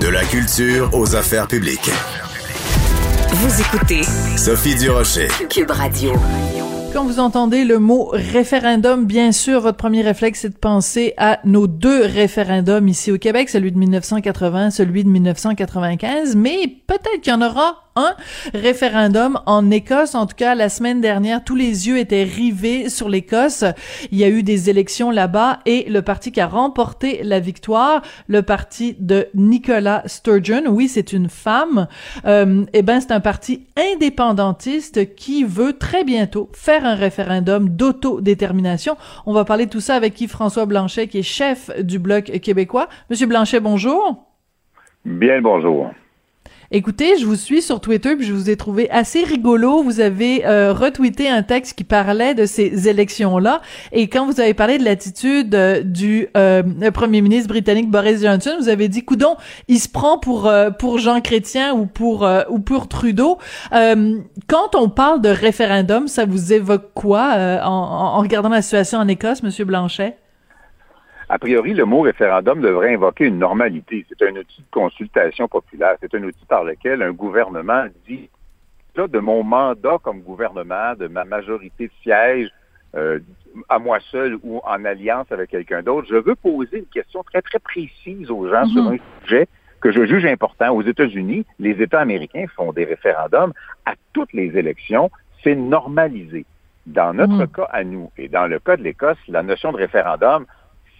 De la culture aux affaires publiques. Vous écoutez Sophie Durocher. Cube Radio. Quand vous entendez le mot référendum, bien sûr, votre premier réflexe, c'est de penser à nos deux référendums ici au Québec, celui de 1980, celui de 1995, mais peut-être qu'il y en aura un référendum en Écosse. En tout cas, la semaine dernière, tous les yeux étaient rivés sur l'Écosse. Il y a eu des élections là-bas et le parti qui a remporté la victoire, le parti de Nicola Sturgeon, oui, c'est une femme, euh, eh ben, c'est un parti indépendantiste qui veut très bientôt faire un référendum d'autodétermination. On va parler de tout ça avec Yves-François Blanchet, qui est chef du Bloc québécois. Monsieur Blanchet, bonjour. Bien bonjour. Écoutez, je vous suis sur Twitter puis je vous ai trouvé assez rigolo. Vous avez euh, retweeté un texte qui parlait de ces élections-là et quand vous avez parlé de l'attitude euh, du euh, premier ministre britannique Boris Johnson, vous avez dit coudon, il se prend pour pour Jean Chrétien ou pour ou pour Trudeau. quand on parle de référendum, ça vous évoque quoi en, en regardant la situation en Écosse, Monsieur Blanchet? A priori, le mot référendum devrait invoquer une normalité. C'est un outil de consultation populaire. C'est un outil par lequel un gouvernement dit, là, de mon mandat comme gouvernement, de ma majorité de sièges, euh, à moi seul ou en alliance avec quelqu'un d'autre, je veux poser une question très, très précise aux gens sur mhm. un sujet que je juge important. Aux États-Unis, les États américains font des référendums à toutes les élections. C'est normalisé. Dans notre mhm. cas à nous et dans le cas de l'Écosse, la notion de référendum,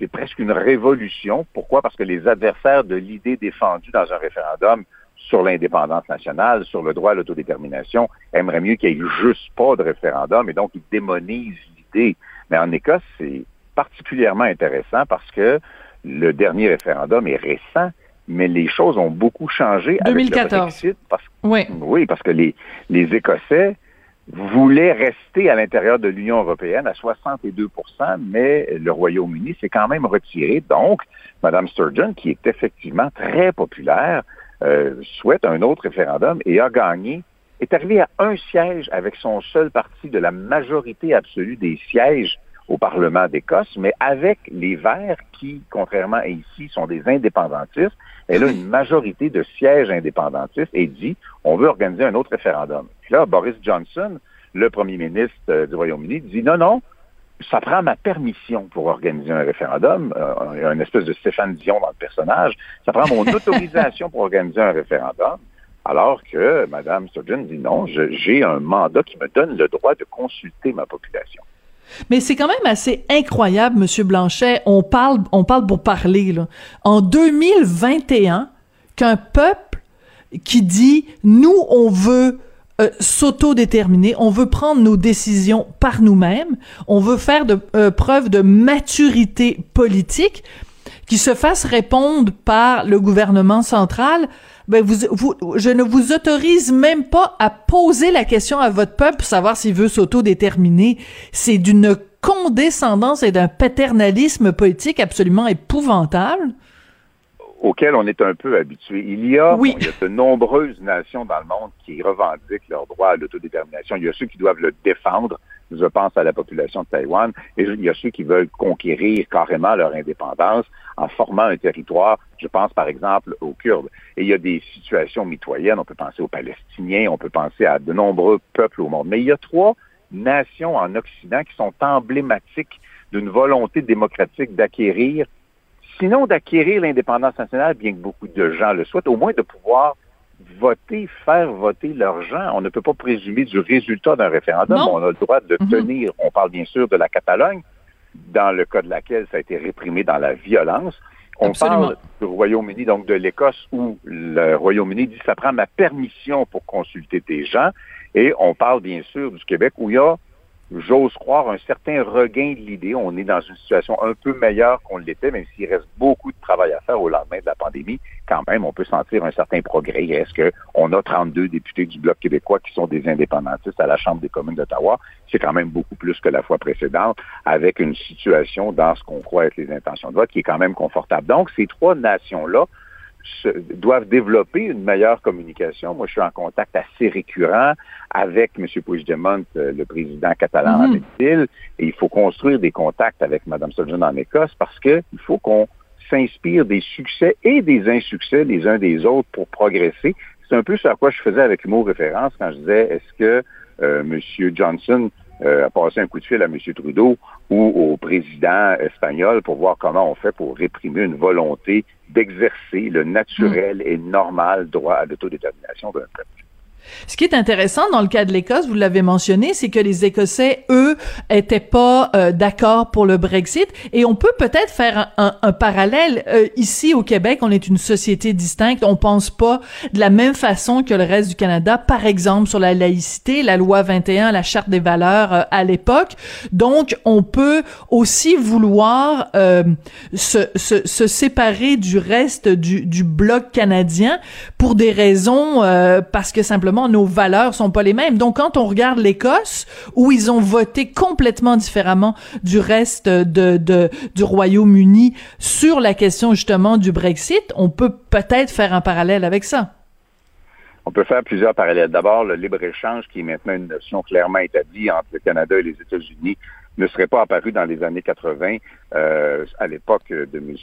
c'est presque une révolution. Pourquoi? Parce que les adversaires de l'idée défendue dans un référendum sur l'indépendance nationale, sur le droit à l'autodétermination, aimeraient mieux qu'il n'y ait juste pas de référendum et donc ils démonisent l'idée. Mais en Écosse, c'est particulièrement intéressant parce que le dernier référendum est récent, mais les choses ont beaucoup changé 2014. avec le Brexit. oui. oui, parce que les, les Écossais voulait rester à l'intérieur de l'Union européenne à 62% mais le Royaume-Uni s'est quand même retiré. Donc, Mme Sturgeon, qui est effectivement très populaire, euh, souhaite un autre référendum et a gagné, est arrivé à un siège avec son seul parti de la majorité absolue des sièges au Parlement d'Écosse, mais avec les Verts qui, contrairement à ici, sont des indépendantistes, elle a une majorité de sièges indépendantistes et dit on veut organiser un autre référendum. Puis là, Boris Johnson, le premier ministre euh, du Royaume-Uni, dit non, non, ça prend ma permission pour organiser un référendum. Il y a une espèce de Stéphane Dion dans le personnage. Ça prend mon autorisation pour organiser un référendum. Alors que Mme Sturgeon dit non, j'ai un mandat qui me donne le droit de consulter ma population. Mais c'est quand même assez incroyable, Monsieur Blanchet. On parle, on parle pour parler. En 2021, qu'un peuple qui dit, nous, on veut euh, s'autodéterminer, on veut prendre nos décisions par nous-mêmes, on veut faire euh, preuve de maturité politique, qui se fasse répondre par le gouvernement central, ben vous, vous, je ne vous autorise même pas à poser la question à votre peuple pour savoir s'il veut s'autodéterminer. C'est d'une condescendance et d'un paternalisme politique absolument épouvantable auquel on est un peu habitué. Il y a, il y a de nombreuses nations dans le monde qui revendiquent leur droit à l'autodétermination. Il y a ceux qui doivent le défendre. Je pense à la population de Taïwan. Et il y a ceux qui veulent conquérir carrément leur indépendance en formant un territoire. Je pense par exemple aux Kurdes. Et il y a des situations mitoyennes. On peut penser aux Palestiniens. On peut penser à de nombreux peuples au monde. Mais il y a trois nations en Occident qui sont emblématiques d'une volonté démocratique d'acquérir sinon d'acquérir l'indépendance nationale, bien que beaucoup de gens le souhaitent, au moins de pouvoir voter, faire voter leurs gens. On ne peut pas présumer du résultat d'un référendum. On a le droit de mhm. tenir. On parle bien sûr de la Catalogne, dans le cas de laquelle ça a été réprimé dans la violence. On parle du Royaume-Uni, donc de l'Écosse, où le Royaume-Uni dit ça prend ma permission pour consulter tes gens. Et on parle bien sûr du Québec, où il y a j'ose croire, un certain regain de l'idée. On est dans une situation un peu meilleure qu'on l'était, même s'il reste beaucoup de travail à faire au lendemain de la pandémie. Quand même, on peut sentir un certain progrès. Est-ce qu'on a 32 députés du Bloc québécois qui sont des indépendantistes à la Chambre des communes d'Ottawa? C'est quand même beaucoup plus que la fois précédente, avec une situation dans ce qu'on croit être les intentions de vote qui est quand même confortable. Donc, ces trois nations-là doivent développer une meilleure communication. Moi, je suis en contact assez récurrent avec M. Puigdemont, euh, le président catalan mm et il faut construire des contacts avec Mme Sturgeon en Écosse parce qu'il faut qu'on s'inspirent des succès et des insuccès les uns des autres pour progresser. C'est un peu ce à quoi je faisais avec mot référence quand je disais est-ce que euh, M. Johnson euh, a passé un coup de fil à M. Trudeau ou au président espagnol pour voir comment on fait pour réprimer une volonté d'exercer le naturel et normal droit à l'autodétermination d'un peuple. Ce qui est intéressant dans le cas de l'Écosse, vous l'avez mentionné, c'est que les Écossais, eux, étaient pas euh, d'accord pour le Brexit. Et on peut peut-être faire un, un, parallèle. Euh, ici, au Québec, on est une société distincte. On pense pas de la même façon que le reste du Canada. Par exemple, sur la laïcité, la loi 21, la charte des valeurs euh, à l'époque. Donc, on peut aussi vouloir se, se, se, séparer du reste du, du bloc canadien pour des raisons parce que simplement nos valeurs sont pas les mêmes. Donc quand on regarde l'Écosse où ils ont voté complètement différemment du reste de, du Royaume-Uni sur la question justement du Brexit, on peut peut-être faire un parallèle avec ça. On peut faire plusieurs parallèles. D'abord, le libre-échange, qui est maintenant une notion clairement établie entre le Canada et les États-Unis, ne serait pas apparu dans les années 80 euh, à l'époque de M.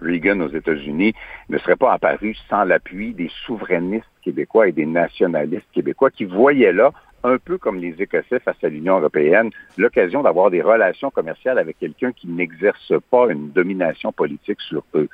Reagan aux États-Unis ne serait pas apparu sans l'appui des souverainistes québécois et des nationalistes québécois qui voyaient là, un peu comme les Écossais face à l'Union européenne, l'occasion d'avoir des relations commerciales avec quelqu'un qui n'exerce pas une domination politique sur eux.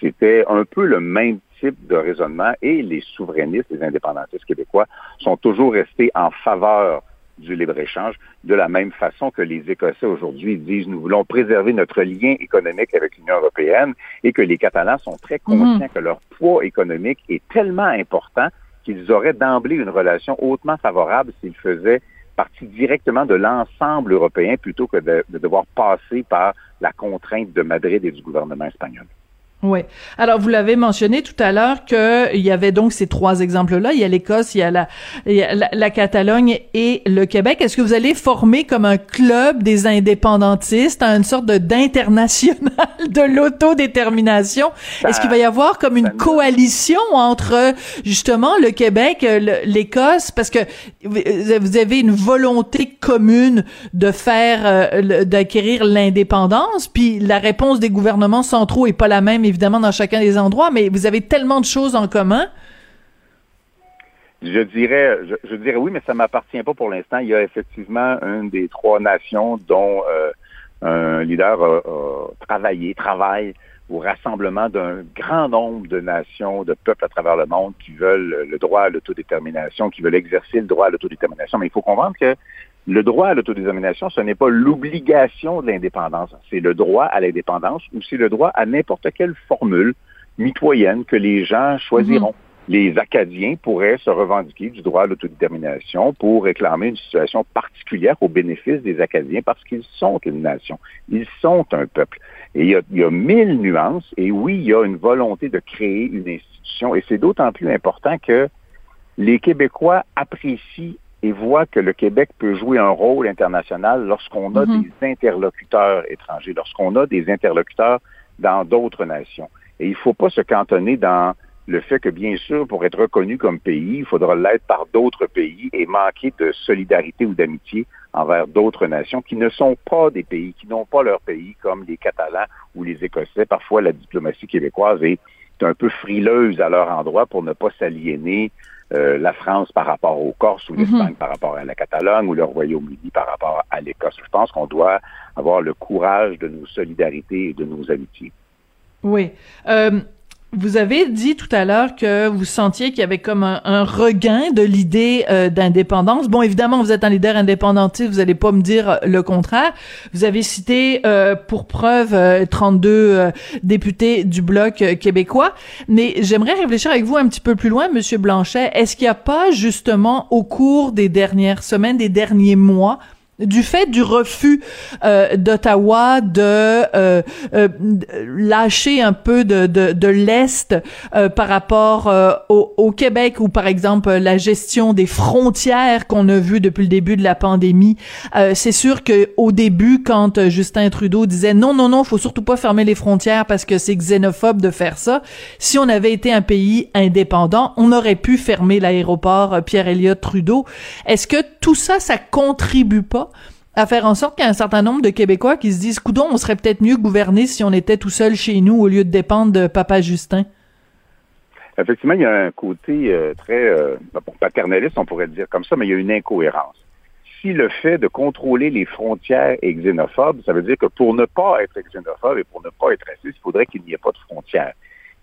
C'était un peu le même type de raisonnement et les souverainistes, les indépendantistes québécois sont toujours restés en faveur du libre-échange, de la même façon que les Écossais aujourd'hui disent nous voulons préserver notre lien économique avec l'Union européenne et que les Catalans sont très mhm. conscients que leur poids économique est tellement important qu'ils auraient d'emblée une relation hautement favorable s'ils faisaient partie directement de l'ensemble européen plutôt que de, de devoir passer par la contrainte de Madrid et du gouvernement espagnol. Oui. Alors vous l'avez mentionné tout à l'heure que il y avait donc ces trois exemples-là. Il y a l'Écosse, il y a la, la, Catalogne et le Québec. Est-ce que vous allez former comme un club des indépendantistes, une sorte d'international de l'autodétermination? Est-ce qu'il va y avoir comme une coalition entre justement le Québec, l'Écosse, parce que vous avez une volonté commune de faire, euh, d'acquérir l'indépendance, puis la réponse des gouvernements centraux est pas la même évidemment dans chacun des endroits, mais vous avez tellement de choses en commun. Je dirais, je, dirais oui, mais ça m'appartient pas pour l'instant. Il y a effectivement une des trois nations dont euh, un leader a, travaillé, travaille au rassemblement d'un grand nombre de nations, de peuples à travers le monde qui veulent le droit à l'autodétermination, qui veulent exercer le droit à l'autodétermination. Mais il faut comprendre que le droit à l'autodétermination, ce n'est pas l'obligation de l'indépendance. C'est le droit à l'indépendance ou c'est le droit à n'importe quelle formule mitoyenne que les gens choisiront. Mhm. Les Acadiens pourraient se revendiquer du droit à l'autodétermination pour réclamer une situation particulière au bénéfice des Acadiens parce qu'ils sont une nation. Ils sont un peuple. Et il y a, il y a mille nuances. Et oui, il y a une volonté de créer une institution. Et c'est d'autant plus important que les Québécois apprécient et voit que le Québec peut jouer un rôle international lorsqu'on a mhm. des interlocuteurs étrangers, lorsqu'on a des interlocuteurs dans d'autres nations. Et il ne faut pas se cantonner dans le fait que, bien sûr, pour être reconnu comme pays, il faudra l'être par d'autres pays et manquer de solidarité ou d'amitié envers d'autres nations qui ne sont pas des pays, qui n'ont pas leur pays, comme les Catalans ou les Écossais. Parfois, la diplomatie québécoise est un peu frileuse à leur endroit pour ne pas s'aliéner euh, la France par rapport aux Corses ou l'Espagne mhm. par rapport à la Catalogne ou le Royaume-Uni par rapport à l'Écosse. Je pense qu'on doit avoir le courage de nos solidarités et de nos amitiés. Oui. Euh, vous avez dit tout à l'heure que vous sentiez qu'il y avait comme un, regain de l'idée euh, d'indépendance. Bon, évidemment, vous êtes un leader indépendantiste, vous allez pas me dire le contraire. Vous avez cité euh, pour preuve 32 euh, députés du bloc québécois, mais j'aimerais réfléchir avec vous un petit peu plus loin, Monsieur Blanchet. Est-ce qu'il n'y a pas justement au cours des dernières semaines, des derniers mois, du fait du refus euh, d'Ottawa de euh, euh, lâcher un peu de, de, de l'Est par rapport au, au, Québec ou par exemple la gestion des frontières qu'on a vu depuis le début de la pandémie. c'est sûr que au début, quand Justin Trudeau disait non, non, non, faut surtout pas fermer les frontières parce que c'est xénophobe de faire ça, si on avait été un pays indépendant, on aurait pu fermer l'aéroport Pierre Elliott Trudeau. Est-ce que tout ça, ça contribue pas à faire en sorte qu'il y a un certain nombre de Québécois qui se disent, coudon, on serait peut-être mieux gouverné si on était tout seul chez nous au lieu de dépendre de Papa Justin? Effectivement, il y a un côté euh, très euh, paternaliste, on pourrait dire comme ça, mais il y a une incohérence. Si le fait de contrôler les frontières est xénophobe, ça veut dire que pour ne pas être xénophobe et pour ne pas être raciste, il faudrait qu'il n'y ait pas de frontières.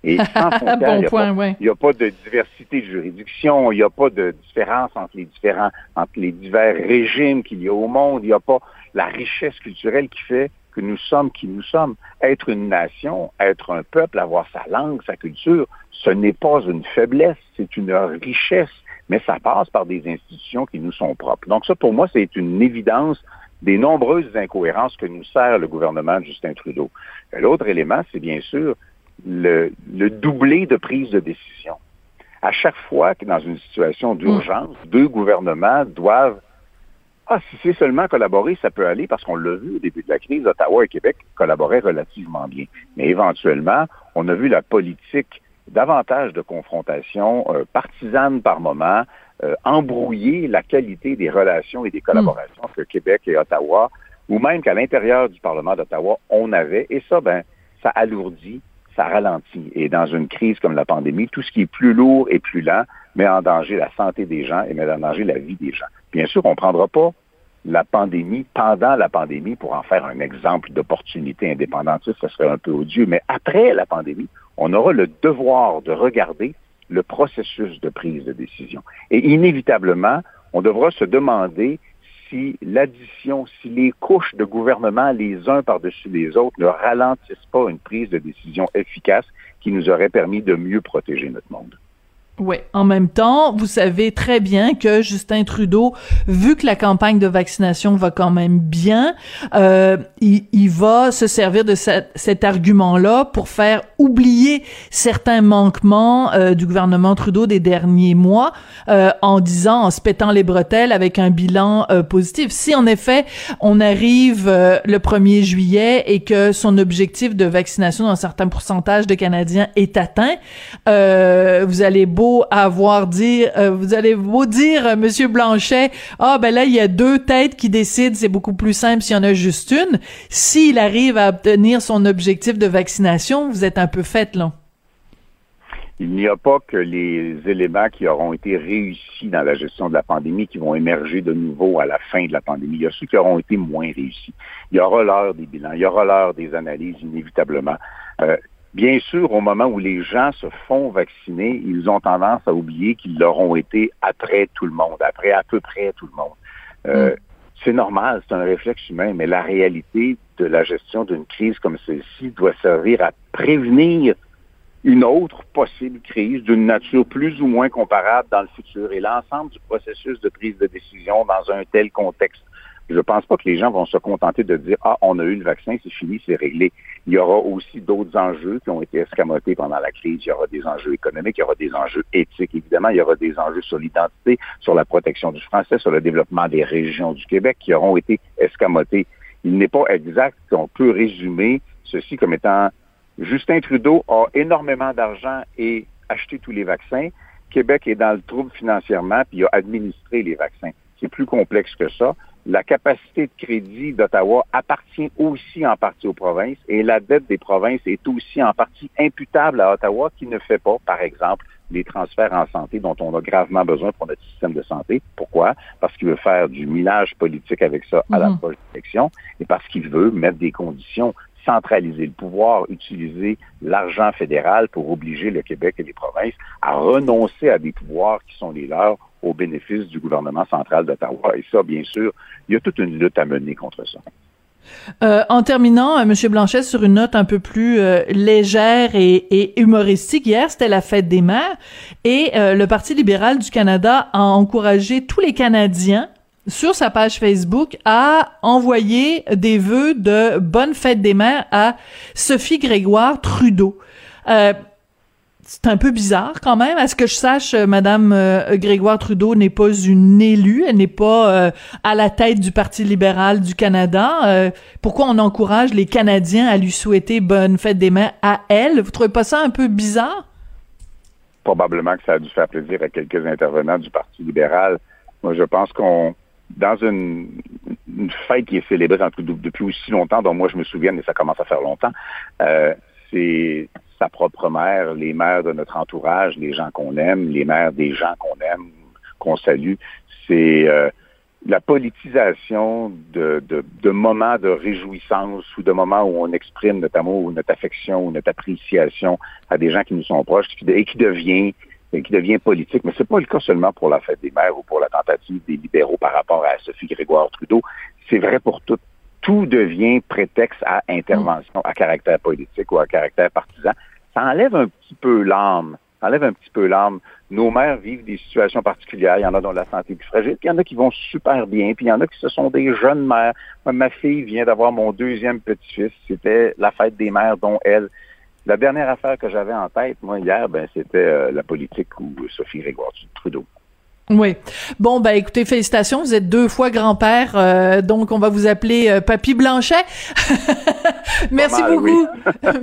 Et sans frontières, il n'y a, pas de diversité de juridiction, il n'y a pas de différence entre les différents, entre les divers régimes qu'il y a au monde, il n'y a pas la richesse culturelle qui fait que nous sommes qui nous sommes. Être une nation, être un peuple, avoir sa langue, sa culture, ce n'est pas une faiblesse, c'est une richesse, mais ça passe par des institutions qui nous sont propres. Donc ça, pour moi, c'est une évidence des nombreuses incohérences que nous sert le gouvernement de Justin Trudeau. L'autre élément, c'est bien sûr le, le doublé de prise de décision. À chaque fois que dans une situation d'urgence, deux gouvernements doivent ah, si c'est seulement collaborer, ça peut aller parce qu'on l'a vu au début de la crise, Ottawa et Québec collaboraient relativement bien. Mais éventuellement, on a vu la politique davantage de confrontation euh, partisane par moment, euh, embrouiller la qualité des relations et des collaborations que Québec et Ottawa, ou même qu'à l'intérieur du Parlement d'Ottawa, on avait. Et ça, ben, ça alourdit, ça ralentit. Et dans une crise comme la pandémie, tout ce qui est plus lourd et plus lent met en danger la santé des gens et met en danger la vie des gens. Bien sûr, on ne prendra pas la pandémie, pendant la pandémie, pour en faire un exemple d'opportunité indépendantiste, ce serait un peu odieux, mais après la pandémie, on aura le devoir de regarder le processus de prise de décision. Et inévitablement, on devra se demander si l'addition, si les couches de gouvernement les uns par-dessus les autres ne ralentissent pas une prise de décision efficace qui nous aurait permis de mieux protéger notre monde. Oui. En même temps, vous savez très bien que Justin Trudeau, vu que la campagne de vaccination va quand même bien, euh, il, il, va se servir de cet argument-là pour faire oublier certains manquements euh, du gouvernement Trudeau des derniers mois, euh, en disant, en se pétant les bretelles avec un bilan euh, positif. Si en effet on arrive euh, le 1er juillet et que son objectif de vaccination d'un certain pourcentage de Canadiens est atteint, vous allez beau avoir dire, euh, vous allez vous dire, euh, Monsieur Blanchet, ah ben là il y a deux têtes qui décident, c'est beaucoup plus simple s'il y en a juste une. S'il arrive à obtenir son objectif de vaccination, vous êtes un peu fait là. Il n'y a pas que les éléments qui auront été réussis dans la gestion de la pandémie qui vont émerger de nouveau à la fin de la pandémie. Il y a ceux qui auront été moins réussis. Il y aura l'heure des bilans, il y aura l'heure des analyses inévitablement. Euh, Bien sûr, au moment où les gens se font vacciner, ils ont tendance à oublier qu'ils l'auront été après tout le monde, après à peu près tout le monde. Euh, mm. C'est normal, c'est un réflexe humain, mais la réalité de la gestion d'une crise comme celle-ci doit servir à prévenir une autre possible crise d'une nature plus ou moins comparable dans le futur. Et l'ensemble du processus de prise de décision dans un tel contexte je ne pense pas que les gens vont se contenter de dire Ah, on a eu le vaccin, c'est fini, c'est réglé. Il y aura aussi d'autres enjeux qui ont été escamotés pendant la crise. Il y aura des enjeux économiques, il y aura des enjeux éthiques, évidemment. Il y aura des enjeux sur l'identité, sur la protection du français, sur le développement des régions du Québec qui auront été escamotés. Il n'est pas exact qu'on peut résumer ceci comme étant Justin Trudeau a énormément d'argent et acheté tous les vaccins. Québec est dans le trouble financièrement, puis il a administré les vaccins. C'est plus complexe que ça la capacité de crédit d'Ottawa appartient aussi en partie aux provinces et la dette des provinces est aussi en partie imputable à Ottawa qui ne fait pas, par exemple, les transferts en santé dont on a gravement besoin pour notre système de santé. Pourquoi? Parce qu'il veut faire du minage politique avec ça à la prochaine mhm. élection et parce qu'il veut mettre des conditions centraliser le pouvoir, utiliser l'argent fédéral pour obliger le Québec et les provinces à renoncer à des pouvoirs qui sont les leurs au bénéfice du gouvernement central d'Ottawa. Et ça, bien sûr, il y a toute une lutte à mener contre ça. Euh, en terminant, euh, Monsieur Blanchet, sur une note un peu plus euh, légère et, humoristique, hier c'était la fête des mères et le Parti libéral du Canada a encouragé tous les Canadiens sur sa page Facebook à envoyer des vœux de bonne fête des mères à Sophie Grégoire Trudeau c'est un peu bizarre quand même. À ce que je sache, euh, Madame euh, Grégoire Trudeau n'est pas une élue, elle n'est pas euh, à la tête du Parti libéral du Canada. pourquoi on encourage les Canadiens à lui souhaiter bonne fête des mères à elle? Vous trouvez pas ça un peu bizarre? Probablement que ça a dû faire plaisir à quelques intervenants du Parti libéral. Moi, je pense qu'on dans une, fête qui est célébrée depuis aussi longtemps, dont moi je me souviens, et ça commence à faire longtemps, c'est sa propre mère, les mères de notre entourage, les gens qu'on aime, les mères des gens qu'on aime, qu'on salue. C'est euh, la politisation de, moments de réjouissance ou de moments où on exprime notre amour ou notre affection ou notre appréciation à des gens qui nous sont proches et qui devient qui devient politique. Mais c'est pas le cas seulement pour la fête des mères ou pour la tentative des libéraux par rapport à Sophie Grégoire Trudeau. C'est vrai pour tout. Tout devient prétexte à intervention à caractère politique ou à caractère partisan. Ça enlève un petit peu l'âme enlève un petit peu l'âme. Nos mères vivent des situations particulières. Il y en a dont la santé est plus fragile, puis il y en a qui vont super bien, puis il y en a qui ce sont des jeunes mères. ma fille vient d'avoir mon deuxième petit-fils. C'était la fête des mères, dont elle. La dernière affaire que j'avais en tête, moi, hier, ben, c'était euh, la politique ou Sophie Grégoire Trudeau. Oui. Bon, ben écoutez, félicitations, vous êtes deux fois grand-père, euh, donc on va vous appeler euh, Papy Blanchet. Merci beaucoup.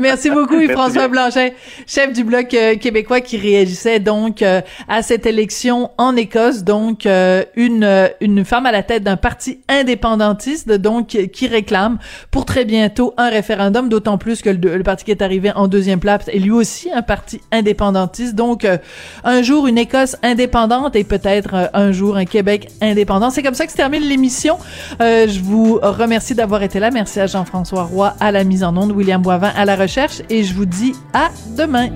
Merci beaucoup, François Blanchet, chef du Bloc euh, québécois qui réagissait donc à cette élection en Écosse, donc une, une femme à la tête d'un parti indépendantiste, donc qui réclame pour très bientôt un référendum, d'autant plus que le, parti qui est arrivé en deuxième place est lui aussi un parti indépendantiste. Donc, un jour, une Écosse indépendante et peut-être euh, un jour un Québec indépendant. C'est comme ça que se termine l'émission. Euh, je vous remercie d'avoir été là. Merci à Jean-François Roy à la mise en onde, William Boivin à la recherche et je vous dis à demain.